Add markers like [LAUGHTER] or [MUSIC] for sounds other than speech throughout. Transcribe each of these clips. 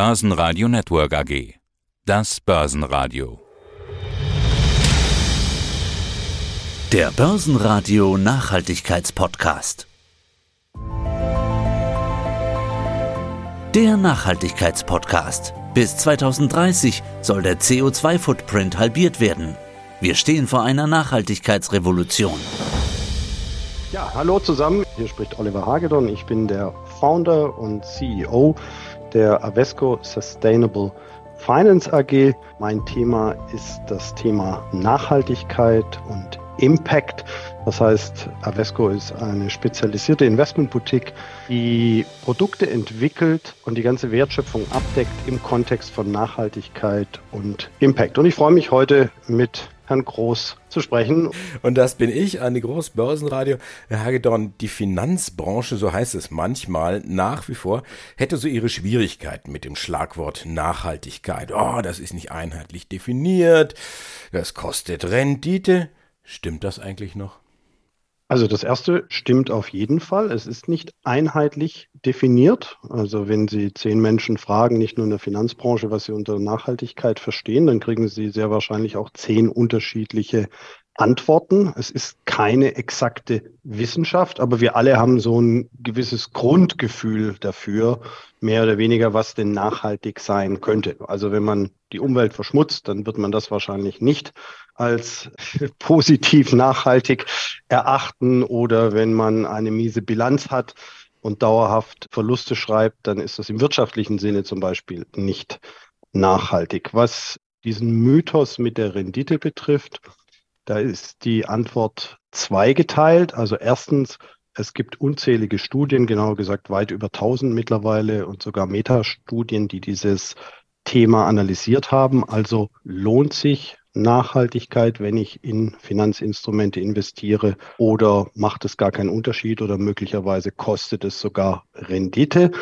Börsenradio Network AG. Das Börsenradio. Der Börsenradio Nachhaltigkeitspodcast. Der Nachhaltigkeitspodcast. Bis 2030 soll der CO2-Footprint halbiert werden. Wir stehen vor einer Nachhaltigkeitsrevolution. Ja, hallo zusammen. Hier spricht Oliver Hagedorn. Ich bin der Founder und CEO der Avesco Sustainable Finance AG. Mein Thema ist das Thema Nachhaltigkeit und Impact. Das heißt, Avesco ist eine spezialisierte Investmentboutique, die Produkte entwickelt und die ganze Wertschöpfung abdeckt im Kontext von Nachhaltigkeit und Impact. Und ich freue mich heute mit Herrn Groß zu sprechen. Und das bin ich, Andi Groß, Börsenradio. Herr Hagedorn, die Finanzbranche, so heißt es manchmal, nach wie vor, hätte so ihre Schwierigkeiten mit dem Schlagwort Nachhaltigkeit. Oh, das ist nicht einheitlich definiert, das kostet Rendite. Stimmt das eigentlich noch? Also das erste stimmt auf jeden Fall. Es ist nicht einheitlich definiert. Also wenn Sie zehn Menschen fragen, nicht nur in der Finanzbranche, was sie unter Nachhaltigkeit verstehen, dann kriegen Sie sehr wahrscheinlich auch zehn unterschiedliche Antworten. Es ist keine exakte Wissenschaft, aber wir alle haben so ein gewisses Grundgefühl dafür, mehr oder weniger, was denn nachhaltig sein könnte. Also wenn man die Umwelt verschmutzt, dann wird man das wahrscheinlich nicht als [LAUGHS] positiv nachhaltig erachten oder wenn man eine miese Bilanz hat und dauerhaft Verluste schreibt, dann ist das im wirtschaftlichen Sinne zum Beispiel nicht nachhaltig. Was diesen Mythos mit der Rendite betrifft, da ist die Antwort zweigeteilt. Also erstens, es gibt unzählige Studien, genauer gesagt weit über 1000 mittlerweile und sogar Metastudien, die dieses Thema analysiert haben. Also lohnt sich Nachhaltigkeit, wenn ich in Finanzinstrumente investiere oder macht es gar keinen Unterschied oder möglicherweise kostet es sogar Rendite.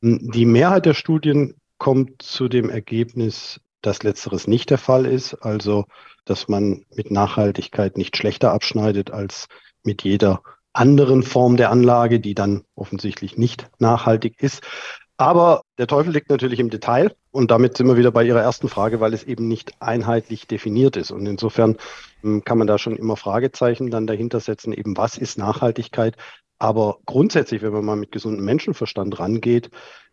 Die Mehrheit der Studien kommt zu dem Ergebnis, dass letzteres nicht der Fall ist, also dass man mit Nachhaltigkeit nicht schlechter abschneidet als mit jeder anderen Form der Anlage, die dann offensichtlich nicht nachhaltig ist. Aber der Teufel liegt natürlich im Detail und damit sind wir wieder bei Ihrer ersten Frage, weil es eben nicht einheitlich definiert ist. Und insofern hm, kann man da schon immer Fragezeichen dann dahinter setzen, eben was ist Nachhaltigkeit. Aber grundsätzlich, wenn man mal mit gesundem Menschenverstand rangeht,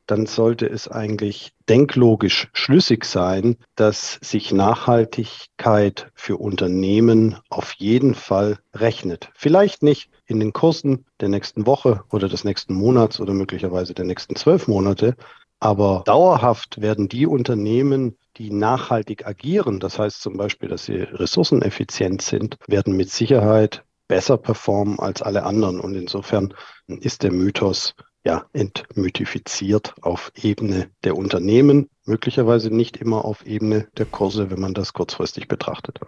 dann sollte es eigentlich denklogisch schlüssig sein, dass sich Nachhaltigkeit für Unternehmen auf jeden Fall rechnet. Vielleicht nicht in den Kursen der nächsten Woche oder des nächsten Monats oder möglicherweise der nächsten zwölf Monate, aber dauerhaft werden die Unternehmen, die nachhaltig agieren, das heißt zum Beispiel, dass sie ressourceneffizient sind, werden mit Sicherheit besser performen als alle anderen. Und insofern ist der Mythos ja, entmythifiziert auf Ebene der Unternehmen, möglicherweise nicht immer auf Ebene der Kurse, wenn man das kurzfristig betrachtet.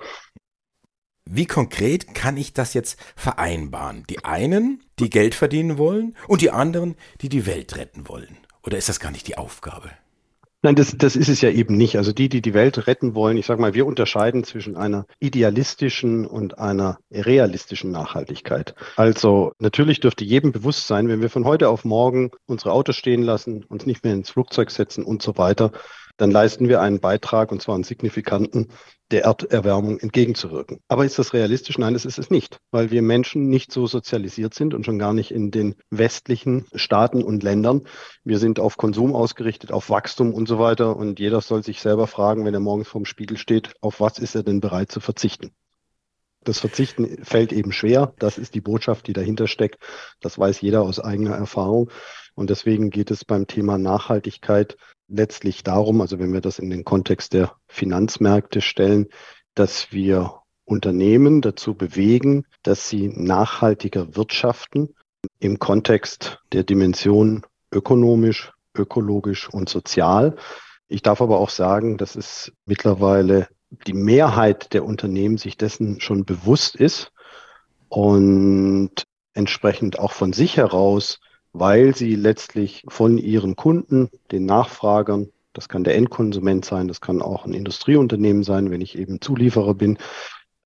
Wie konkret kann ich das jetzt vereinbaren? Die einen, die Geld verdienen wollen und die anderen, die die Welt retten wollen. Oder ist das gar nicht die Aufgabe? Nein, das, das ist es ja eben nicht. Also die, die die Welt retten wollen, ich sage mal, wir unterscheiden zwischen einer idealistischen und einer realistischen Nachhaltigkeit. Also natürlich dürfte jedem bewusst sein, wenn wir von heute auf morgen unsere Autos stehen lassen, uns nicht mehr ins Flugzeug setzen und so weiter, dann leisten wir einen Beitrag, und zwar einen signifikanten, der Erderwärmung entgegenzuwirken. Aber ist das realistisch? Nein, das ist es nicht, weil wir Menschen nicht so sozialisiert sind und schon gar nicht in den westlichen Staaten und Ländern. Wir sind auf Konsum ausgerichtet, auf Wachstum und so weiter. Und jeder soll sich selber fragen, wenn er morgens vorm Spiegel steht, auf was ist er denn bereit zu verzichten? Das Verzichten fällt eben schwer. Das ist die Botschaft, die dahinter steckt. Das weiß jeder aus eigener Erfahrung. Und deswegen geht es beim Thema Nachhaltigkeit letztlich darum, also wenn wir das in den Kontext der Finanzmärkte stellen, dass wir Unternehmen dazu bewegen, dass sie nachhaltiger wirtschaften im Kontext der Dimension ökonomisch, ökologisch und sozial. Ich darf aber auch sagen, dass es mittlerweile die Mehrheit der Unternehmen sich dessen schon bewusst ist und entsprechend auch von sich heraus weil sie letztlich von ihren Kunden, den Nachfragern, das kann der Endkonsument sein, das kann auch ein Industrieunternehmen sein, wenn ich eben Zulieferer bin,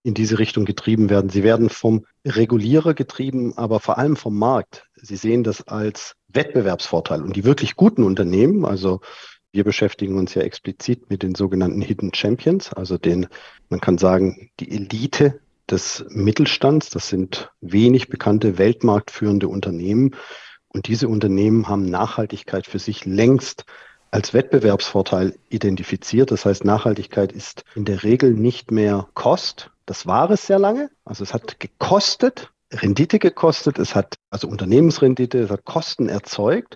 in diese Richtung getrieben werden. Sie werden vom Regulierer getrieben, aber vor allem vom Markt. Sie sehen das als Wettbewerbsvorteil. Und die wirklich guten Unternehmen, also Wir beschäftigen uns ja explizit mit den sogenannten Hidden Champions, also den, man kann sagen, die Elite des Mittelstands. Das sind wenig bekannte weltmarktführende Unternehmen. Und diese Unternehmen haben Nachhaltigkeit für sich längst als Wettbewerbsvorteil identifiziert. Das heißt, Nachhaltigkeit ist in der Regel nicht mehr Kost. Das war es sehr lange. Also es hat gekostet, Rendite gekostet, es hat also Unternehmensrendite, es hat Kosten erzeugt.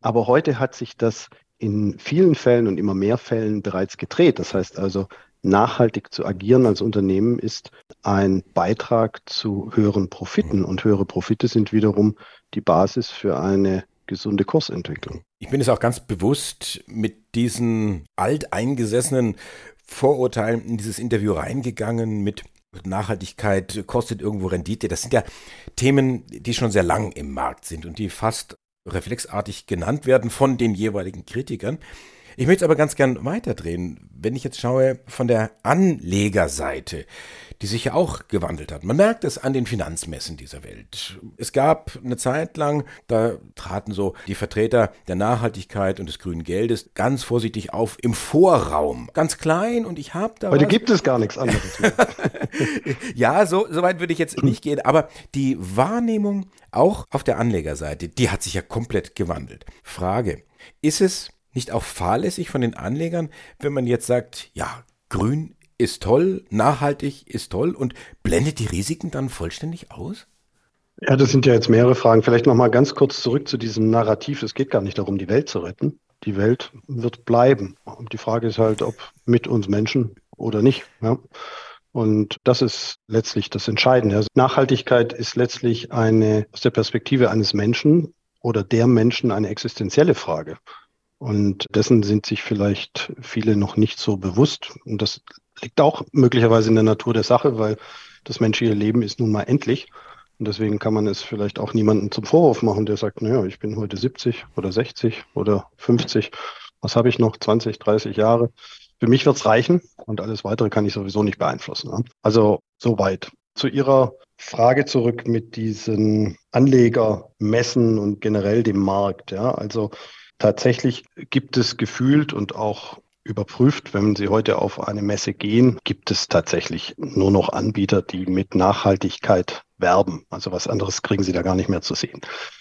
Aber heute hat sich das in vielen Fällen und immer mehr Fällen bereits gedreht. Das heißt also, nachhaltig zu agieren als Unternehmen ist ein Beitrag zu höheren Profiten. Und höhere Profite sind wiederum die Basis für eine gesunde Kursentwicklung. Ich bin es auch ganz bewusst mit diesen alteingesessenen Vorurteilen in dieses Interview reingegangen mit Nachhaltigkeit kostet irgendwo Rendite. Das sind ja Themen, die schon sehr lang im Markt sind und die fast reflexartig genannt werden von den jeweiligen Kritikern. Ich möchte es aber ganz gern weiterdrehen. Wenn ich jetzt schaue von der Anlegerseite, die sich ja auch gewandelt hat. Man merkt es an den Finanzmessen dieser Welt. Es gab eine Zeit lang, da traten so die Vertreter der Nachhaltigkeit und des grünen Geldes ganz vorsichtig auf im Vorraum. Ganz klein und ich habe da. Heute was. gibt es gar nichts anderes. [LAUGHS] ja, so, so weit würde ich jetzt nicht gehen. Aber die Wahrnehmung auch auf der Anlegerseite, die hat sich ja komplett gewandelt. Frage. Ist es nicht auch fahrlässig von den Anlegern, wenn man jetzt sagt, ja, grün ist toll, nachhaltig ist toll und blendet die Risiken dann vollständig aus? Ja, das sind ja jetzt mehrere Fragen. Vielleicht noch mal ganz kurz zurück zu diesem Narrativ. Es geht gar nicht darum, die Welt zu retten. Die Welt wird bleiben. Und die Frage ist halt, ob mit uns Menschen oder nicht. Ja. Und das ist letztlich das Entscheidende. Also Nachhaltigkeit ist letztlich eine, aus der Perspektive eines Menschen oder der Menschen eine existenzielle Frage. Und dessen sind sich vielleicht viele noch nicht so bewusst. Und das liegt auch möglicherweise in der Natur der Sache, weil das menschliche Leben ist nun mal endlich. Und deswegen kann man es vielleicht auch niemandem zum Vorwurf machen, der sagt, naja, ich bin heute 70 oder 60 oder 50. Was habe ich noch? 20, 30 Jahre. Für mich wird es reichen und alles weitere kann ich sowieso nicht beeinflussen. Also soweit. Zu Ihrer Frage zurück mit diesen Anlegermessen und generell dem Markt. Ja, also Tatsächlich gibt es gefühlt und auch überprüft, wenn Sie heute auf eine Messe gehen, gibt es tatsächlich nur noch Anbieter, die mit Nachhaltigkeit werben. Also was anderes kriegen Sie da gar nicht mehr zu sehen.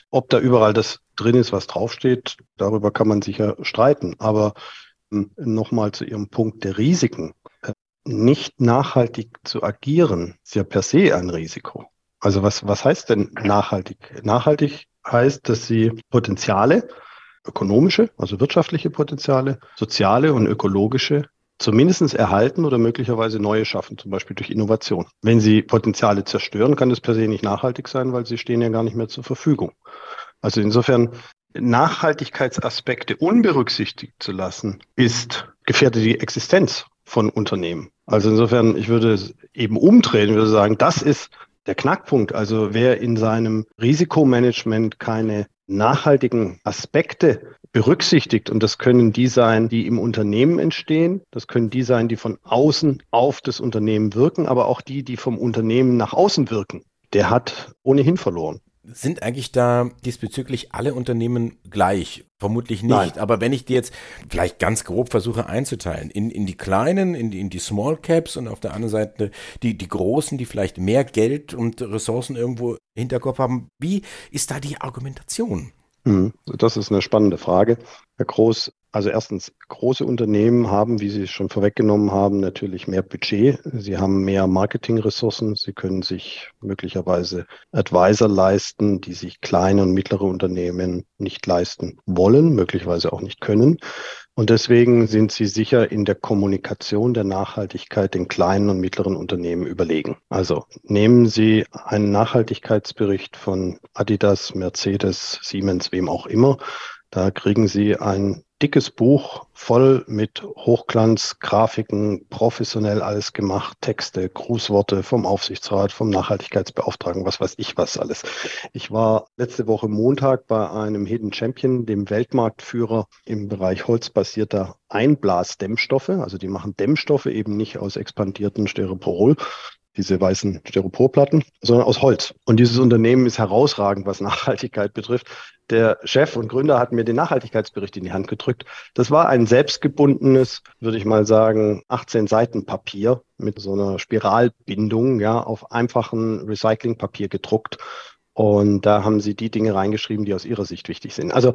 Ob da überall das drin ist, was draufsteht, darüber kann man sicher streiten. Aber hm, nochmal zu Ihrem Punkt der Risiken. Äh, nicht nachhaltig zu agieren, ist ja per se ein Risiko. Also was, was heißt denn nachhaltig? Nachhaltig heißt, dass Sie Potenziale ökonomische, also wirtschaftliche Potenziale, soziale und ökologische zumindest erhalten oder möglicherweise neue schaffen, zum Beispiel durch Innovation. Wenn Sie Potenziale zerstören, kann das per se nicht nachhaltig sein, weil sie stehen ja gar nicht mehr zur Verfügung. Also insofern Nachhaltigkeitsaspekte unberücksichtigt zu lassen, ist gefährdet die Existenz von Unternehmen. Also insofern, ich würde es eben umdrehen, würde sagen, das ist der Knackpunkt. Also wer in seinem Risikomanagement keine nachhaltigen Aspekte berücksichtigt. Und das können die sein, die im Unternehmen entstehen. Das können die sein, die von außen auf das Unternehmen wirken, aber auch die, die vom Unternehmen nach außen wirken. Der hat ohnehin verloren. Sind eigentlich da diesbezüglich alle Unternehmen gleich? Vermutlich nicht. Nein. Aber wenn ich die jetzt vielleicht ganz grob versuche einzuteilen, in, in die kleinen, in die, in die Small Caps und auf der anderen Seite die, die großen, die vielleicht mehr Geld und Ressourcen irgendwo Hinterkopf haben, wie ist da die Argumentation? Hm, das ist eine spannende Frage. Herr Groß, also erstens, große Unternehmen haben, wie Sie es schon vorweggenommen haben, natürlich mehr Budget. Sie haben mehr Marketingressourcen. Sie können sich möglicherweise Advisor leisten, die sich kleine und mittlere Unternehmen nicht leisten wollen, möglicherweise auch nicht können. Und deswegen sind sie sicher in der Kommunikation der Nachhaltigkeit den kleinen und mittleren Unternehmen überlegen. Also nehmen Sie einen Nachhaltigkeitsbericht von Adidas, Mercedes, Siemens, wem auch immer. Da kriegen Sie ein dickes Buch voll mit Hochglanz, Grafiken, professionell alles gemacht, Texte, Grußworte vom Aufsichtsrat, vom Nachhaltigkeitsbeauftragten, was weiß ich was alles. Ich war letzte Woche Montag bei einem Hidden Champion, dem Weltmarktführer im Bereich holzbasierter Einblasdämmstoffe. Also die machen Dämmstoffe eben nicht aus expandierten Styropor, diese weißen Styroporplatten, sondern aus Holz. Und dieses Unternehmen ist herausragend, was [LAUGHS] Nachhaltigkeit betrifft. Der Chef und Gründer hat mir den Nachhaltigkeitsbericht in die Hand gedrückt. Das war ein selbstgebundenes, würde ich mal sagen, 18 Seiten Papier mit so einer Spiralbindung, ja, auf einfachen Recyclingpapier gedruckt. Und da haben sie die Dinge reingeschrieben, die aus ihrer Sicht wichtig sind. Also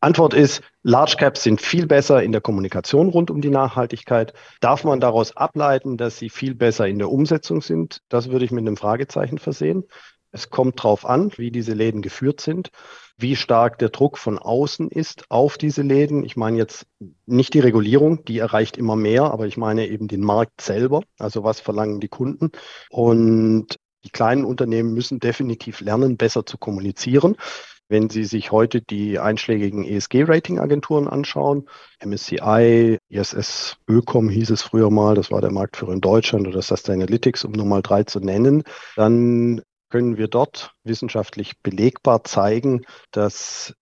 Antwort ist, Large Caps sind viel besser in der Kommunikation rund um die Nachhaltigkeit. Darf man daraus ableiten, dass sie viel besser in der Umsetzung sind? Das würde ich mit einem Fragezeichen versehen. Es kommt darauf an, wie diese Läden geführt sind, wie stark der Druck von außen ist auf diese Läden. Ich meine jetzt nicht die Regulierung, die erreicht immer mehr, aber ich meine eben den Markt selber. Also was verlangen die Kunden? Und die kleinen Unternehmen müssen definitiv lernen, besser zu kommunizieren. Wenn Sie sich heute die einschlägigen ESG-Rating-Agenturen anschauen, MSCI, ISS Ökom hieß es früher mal, das war der Marktführer in Deutschland oder Sustainalytics, um Nummer drei zu nennen, dann können wir dort wissenschaftlich belegbar zeigen, dass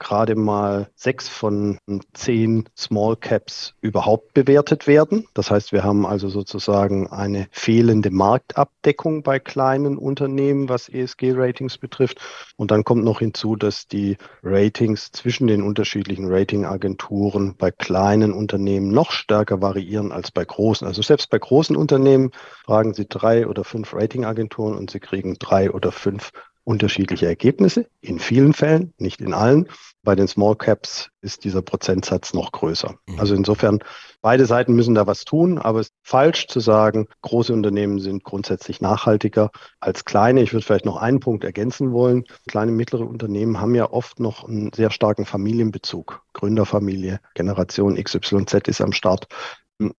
gerade mal sechs von zehn Small Caps überhaupt bewertet werden. Das heißt, wir haben also sozusagen eine fehlende Marktabdeckung bei kleinen Unternehmen, was ESG-Ratings betrifft. Und dann kommt noch hinzu, dass die Ratings zwischen den unterschiedlichen Ratingagenturen bei kleinen Unternehmen noch stärker variieren als bei großen. Also selbst bei großen Unternehmen fragen Sie drei oder fünf Ratingagenturen und Sie kriegen drei oder fünf unterschiedliche Ergebnisse, in vielen Fällen, nicht in allen. Bei den Small Caps ist dieser Prozentsatz noch größer. Mhm. Also insofern, beide Seiten müssen da was tun, aber es ist falsch zu sagen, große Unternehmen sind grundsätzlich nachhaltiger als kleine. Ich würde vielleicht noch einen Punkt ergänzen wollen. Kleine, mittlere Unternehmen haben ja oft noch einen sehr starken Familienbezug. Gründerfamilie, Generation XYZ ist am Start.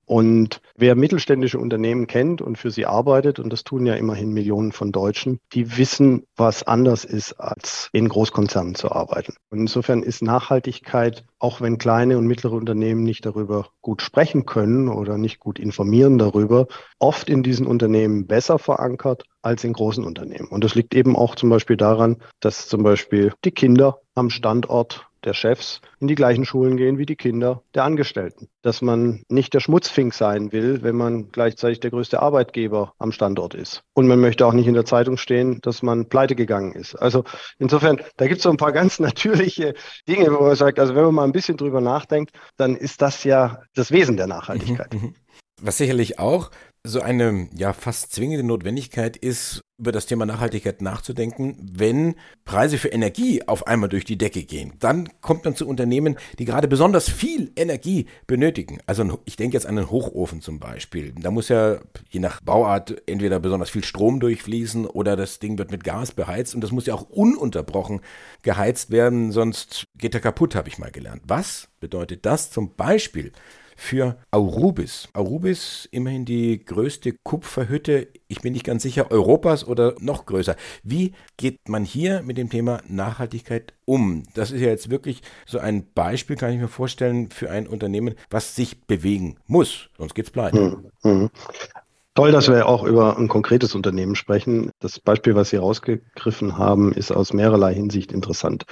Und wer mittelständische Unternehmen kennt und für sie arbeitet, und das tun ja immerhin Millionen von Deutschen, die wissen, was anders ist, als in Großkonzernen zu arbeiten. Und insofern ist Nachhaltigkeit, auch wenn kleine und mittlere Unternehmen nicht darüber gut sprechen können oder nicht gut informieren darüber, oft in diesen Unternehmen besser verankert als in großen Unternehmen. Und das liegt eben auch zum Beispiel daran, dass zum Beispiel die Kinder am Standort der Chefs in die gleichen Schulen gehen wie die Kinder der Angestellten. Dass man nicht der Schmutzfink sein will, wenn man gleichzeitig der größte Arbeitgeber am Standort ist. Und man möchte auch nicht in der Zeitung stehen, dass man pleite gegangen ist. Also insofern, da gibt es so ein paar [LAUGHS] ganz natürliche Dinge, wo man sagt, also wenn man mal ein bisschen drüber nachdenkt, dann ist das ja das Wesen der Nachhaltigkeit. [LAUGHS] Was sicherlich auch so eine ja fast zwingende Notwendigkeit ist, über das Thema Nachhaltigkeit nachzudenken, wenn Preise für Energie auf einmal durch die Decke gehen. Dann kommt man zu Unternehmen, die gerade besonders viel Energie benötigen. Also ich denke jetzt an einen Hochofen zum Beispiel. Da muss ja je nach Bauart entweder besonders viel Strom durchfließen oder das Ding wird mit Gas beheizt und das muss ja auch ununterbrochen geheizt werden, sonst geht er kaputt, habe ich mal gelernt. Was bedeutet das zum Beispiel für Aurubis. Aurubis, immerhin die größte Kupferhütte, ich bin nicht ganz sicher, Europas oder noch größer. Wie geht man hier mit dem Thema Nachhaltigkeit um? Das ist ja jetzt wirklich so ein Beispiel, kann ich mir vorstellen, für ein Unternehmen, was sich bewegen muss, sonst geht es pleite. Hm, hm. Toll, dass wir auch über ein konkretes Unternehmen sprechen. Das Beispiel, was Sie rausgegriffen haben, ist aus mehrerlei Hinsicht interessant.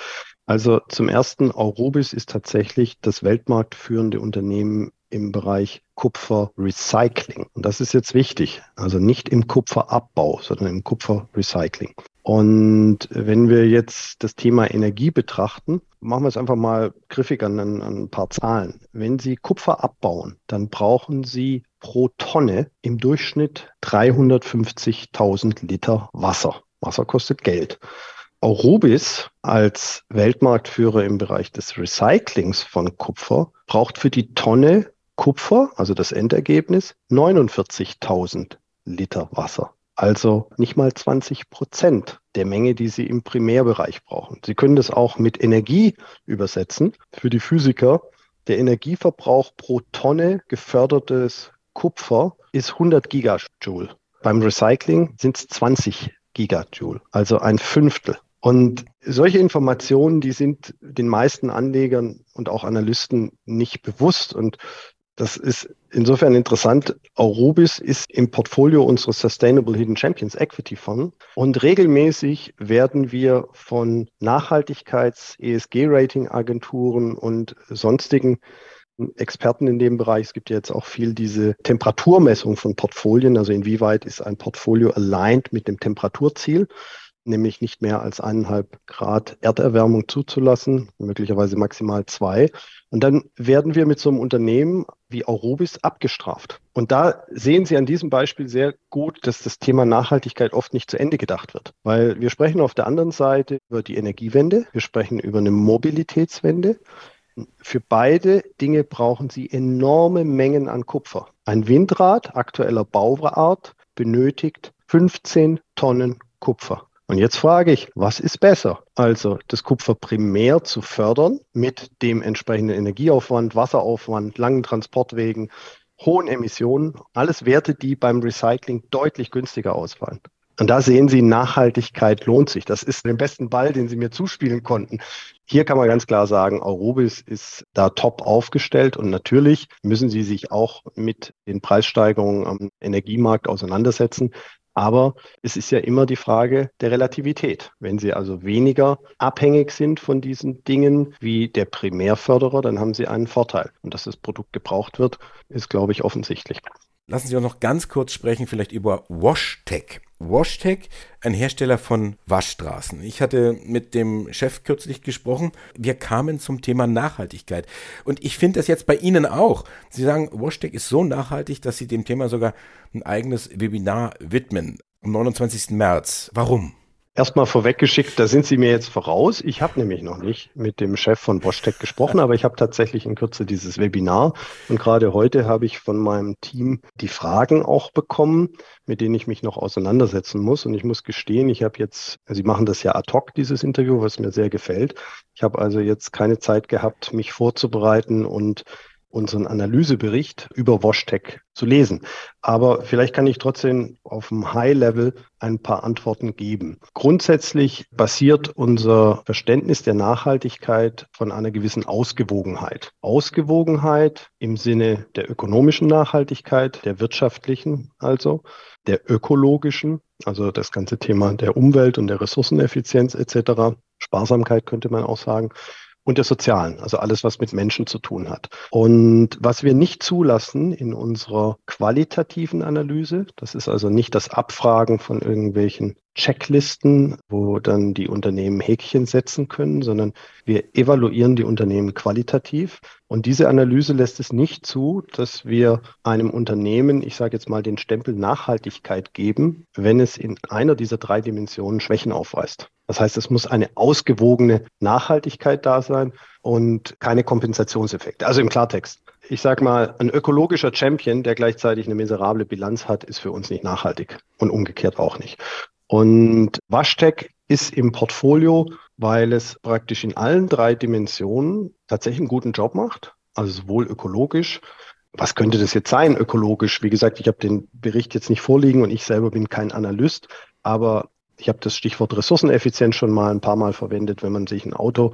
Also zum ersten, Aurubis ist tatsächlich das weltmarktführende Unternehmen im Bereich Kupferrecycling. Und das ist jetzt wichtig. Also nicht im Kupferabbau, sondern im Kupferrecycling. Und wenn wir jetzt das Thema Energie betrachten, machen wir es einfach mal griffig an, an, ein paar Zahlen. Wenn Sie Kupfer abbauen, dann brauchen Sie pro Tonne im Durchschnitt 350.000 Liter Wasser. Wasser kostet Geld. Aurubis als Weltmarktführer im Bereich des Recyclings von Kupfer braucht für die Tonne Kupfer, also das Endergebnis, 49.000 Liter Wasser. Also nicht mal 20 Prozent der Menge, die Sie im Primärbereich brauchen. Sie können das auch mit Energie übersetzen. Für die Physiker, der Energieverbrauch pro Tonne gefördertes Kupfer ist 100 Gigajoule. Beim Recycling sind es 20 Gigajoule, also ein Fünftel. Und solche Informationen, die sind den meisten Anlegern und auch Analysten nicht bewusst. Und das ist insofern interessant. Aurubis ist im Portfolio unseres Sustainable Hidden Champions Equity Fund und regelmäßig werden wir von Nachhaltigkeits-ESG-Rating-Agenturen und sonstigen Experten in dem Bereich. Es gibt ja jetzt auch viel diese Temperaturmessung von Portfolien, also inwieweit ist ein Portfolio aligned mit dem Temperaturziel nämlich nicht mehr als eineinhalb Grad Erderwärmung zuzulassen, möglicherweise maximal zwei. Und dann werden wir mit so einem Unternehmen wie Aurobis abgestraft. Und da sehen Sie an diesem Beispiel sehr gut, dass das Thema Nachhaltigkeit oft nicht zu Ende gedacht wird. Weil wir sprechen auf der anderen Seite über die Energiewende, wir sprechen über eine Mobilitätswende. Für beide Dinge brauchen Sie enorme Mengen an Kupfer. Ein Windrad aktueller Bauart benötigt 15 Tonnen Kupfer. Und jetzt frage ich, was ist besser? Also das Kupfer primär zu fördern mit dem entsprechenden Energieaufwand, Wasseraufwand, langen Transportwegen, hohen Emissionen, alles Werte, die beim Recycling deutlich günstiger ausfallen. Und da sehen Sie, Nachhaltigkeit lohnt sich. Das ist der besten Ball, den Sie mir zuspielen konnten. Hier kann man ganz klar sagen, Aurobis ist da top aufgestellt und natürlich müssen Sie sich auch mit den Preissteigerungen am Energiemarkt auseinandersetzen. Aber es ist ja immer die Frage der Relativität. Wenn Sie also weniger abhängig sind von diesen Dingen wie der Primärförderer, dann haben Sie einen Vorteil. Und dass das Produkt gebraucht wird, ist, glaube ich, offensichtlich. Lassen Sie uns noch ganz kurz sprechen, vielleicht über WashTech. WashTech, ein Hersteller von Waschstraßen. Ich hatte mit dem Chef kürzlich gesprochen. Wir kamen zum Thema Nachhaltigkeit. Und ich finde das jetzt bei Ihnen auch. Sie sagen, WashTech ist so nachhaltig, dass Sie dem Thema sogar ein eigenes Webinar widmen. Am 29. März. Warum? Erstmal vorweggeschickt, da sind Sie mir jetzt voraus. Ich habe nämlich noch nicht mit dem Chef von Bosch gesprochen, aber ich habe tatsächlich in Kürze dieses Webinar. Und gerade heute habe ich von meinem Team die Fragen auch bekommen, mit denen ich mich noch auseinandersetzen muss. Und ich muss gestehen, ich habe jetzt, Sie machen das ja ad hoc, dieses Interview, was mir sehr gefällt. Ich habe also jetzt keine Zeit gehabt, mich vorzubereiten und unseren Analysebericht über WashTech zu lesen. Aber vielleicht kann ich trotzdem auf dem High-Level ein paar Antworten geben. Grundsätzlich basiert unser Verständnis der Nachhaltigkeit von einer gewissen Ausgewogenheit. Ausgewogenheit im Sinne der ökonomischen Nachhaltigkeit, der wirtschaftlichen also, der ökologischen, also das ganze Thema der Umwelt und der Ressourceneffizienz etc. Sparsamkeit könnte man auch sagen und der sozialen, also alles, was mit Menschen zu tun hat. Und was wir nicht zulassen in unserer qualitativen Analyse, das ist also nicht das Abfragen von irgendwelchen Checklisten, wo dann die Unternehmen Häkchen setzen können, sondern wir evaluieren die Unternehmen qualitativ. Und diese Analyse lässt es nicht zu, dass wir einem Unternehmen, ich sage jetzt mal, den Stempel Nachhaltigkeit geben, wenn es in einer dieser drei Dimensionen Schwächen aufweist. Das heißt, es muss eine ausgewogene Nachhaltigkeit da sein und keine Kompensationseffekte. Also im Klartext. Ich sage mal, ein ökologischer Champion, der gleichzeitig eine miserable Bilanz hat, ist für uns nicht nachhaltig und umgekehrt auch nicht. Und Washtec ist im Portfolio, weil es praktisch in allen drei Dimensionen tatsächlich einen guten Job macht. Also sowohl ökologisch, was könnte das jetzt sein, ökologisch? Wie gesagt, ich habe den Bericht jetzt nicht vorliegen und ich selber bin kein Analyst, aber ich habe das Stichwort Ressourceneffizienz schon mal ein paar Mal verwendet. Wenn man sich ein Auto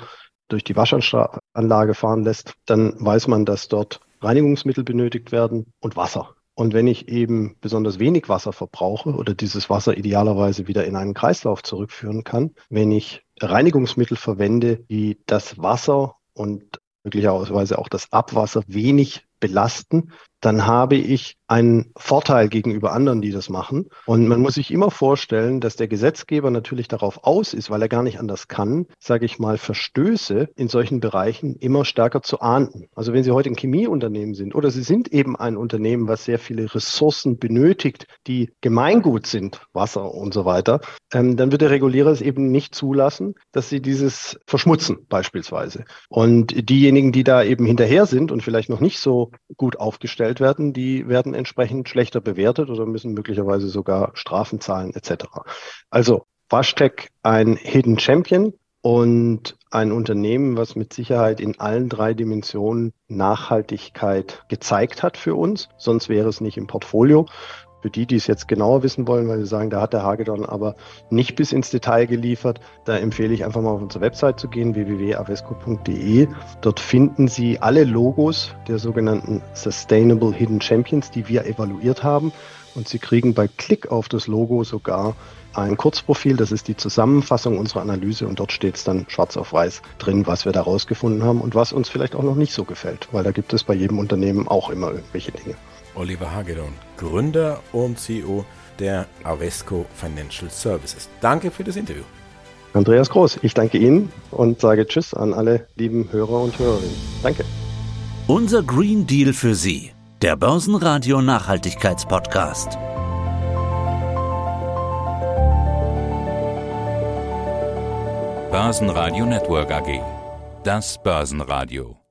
durch die Waschanlage fahren lässt, dann weiß man, dass dort Reinigungsmittel benötigt werden und Wasser. Und wenn ich eben besonders wenig Wasser verbrauche oder dieses Wasser idealerweise wieder in einen Kreislauf zurückführen kann, wenn ich Reinigungsmittel verwende, die das Wasser und möglicherweise auch das Abwasser wenig belasten, dann habe ich einen Vorteil gegenüber anderen, die das machen. Und man muss sich immer vorstellen, dass der Gesetzgeber natürlich darauf aus ist, weil er gar nicht anders kann, sage ich mal, Verstöße in solchen Bereichen immer stärker zu ahnden. Also wenn Sie heute ein Chemieunternehmen sind oder Sie sind eben ein Unternehmen, was sehr viele Ressourcen benötigt, die Gemeingut sind, Wasser und so weiter, ähm, dann wird der Regulierer es eben nicht zulassen, dass Sie dieses verschmutzen beispielsweise. Und diejenigen, die da eben hinterher sind und vielleicht noch nicht so gut aufgestellt werden, die werden entsprechend schlechter bewertet oder müssen möglicherweise sogar Strafen zahlen etc. Also Washtec ein Hidden Champion und ein Unternehmen, was mit Sicherheit in allen drei Dimensionen Nachhaltigkeit gezeigt hat für uns. Sonst wäre es nicht im Portfolio. Für die, die es jetzt genauer wissen wollen, weil sie sagen, da hat der Hagedorn aber nicht bis ins Detail geliefert, da empfehle ich einfach mal auf unsere Website zu gehen, www.avesco.de. Dort finden Sie alle Logos der sogenannten Sustainable Hidden Champions, die wir evaluiert haben. Und Sie kriegen bei Klick auf das Logo sogar ein Kurzprofil, das ist die Zusammenfassung unserer Analyse und dort steht es dann schwarz auf weiß drin, was wir da rausgefunden haben und was uns vielleicht auch noch nicht so gefällt, weil da gibt es bei jedem Unternehmen auch immer irgendwelche Dinge. Oliver Hagedorn, Gründer und CEO der Avesco Financial Services. Danke für das Interview. Andreas Groß, ich danke Ihnen und sage Tschüss an alle lieben Hörer und Hörerinnen. Danke. Unser Green Deal für Sie, der Börsenradio Nachhaltigkeitspodcast. Börsenradio Network AG. Das Börsenradio.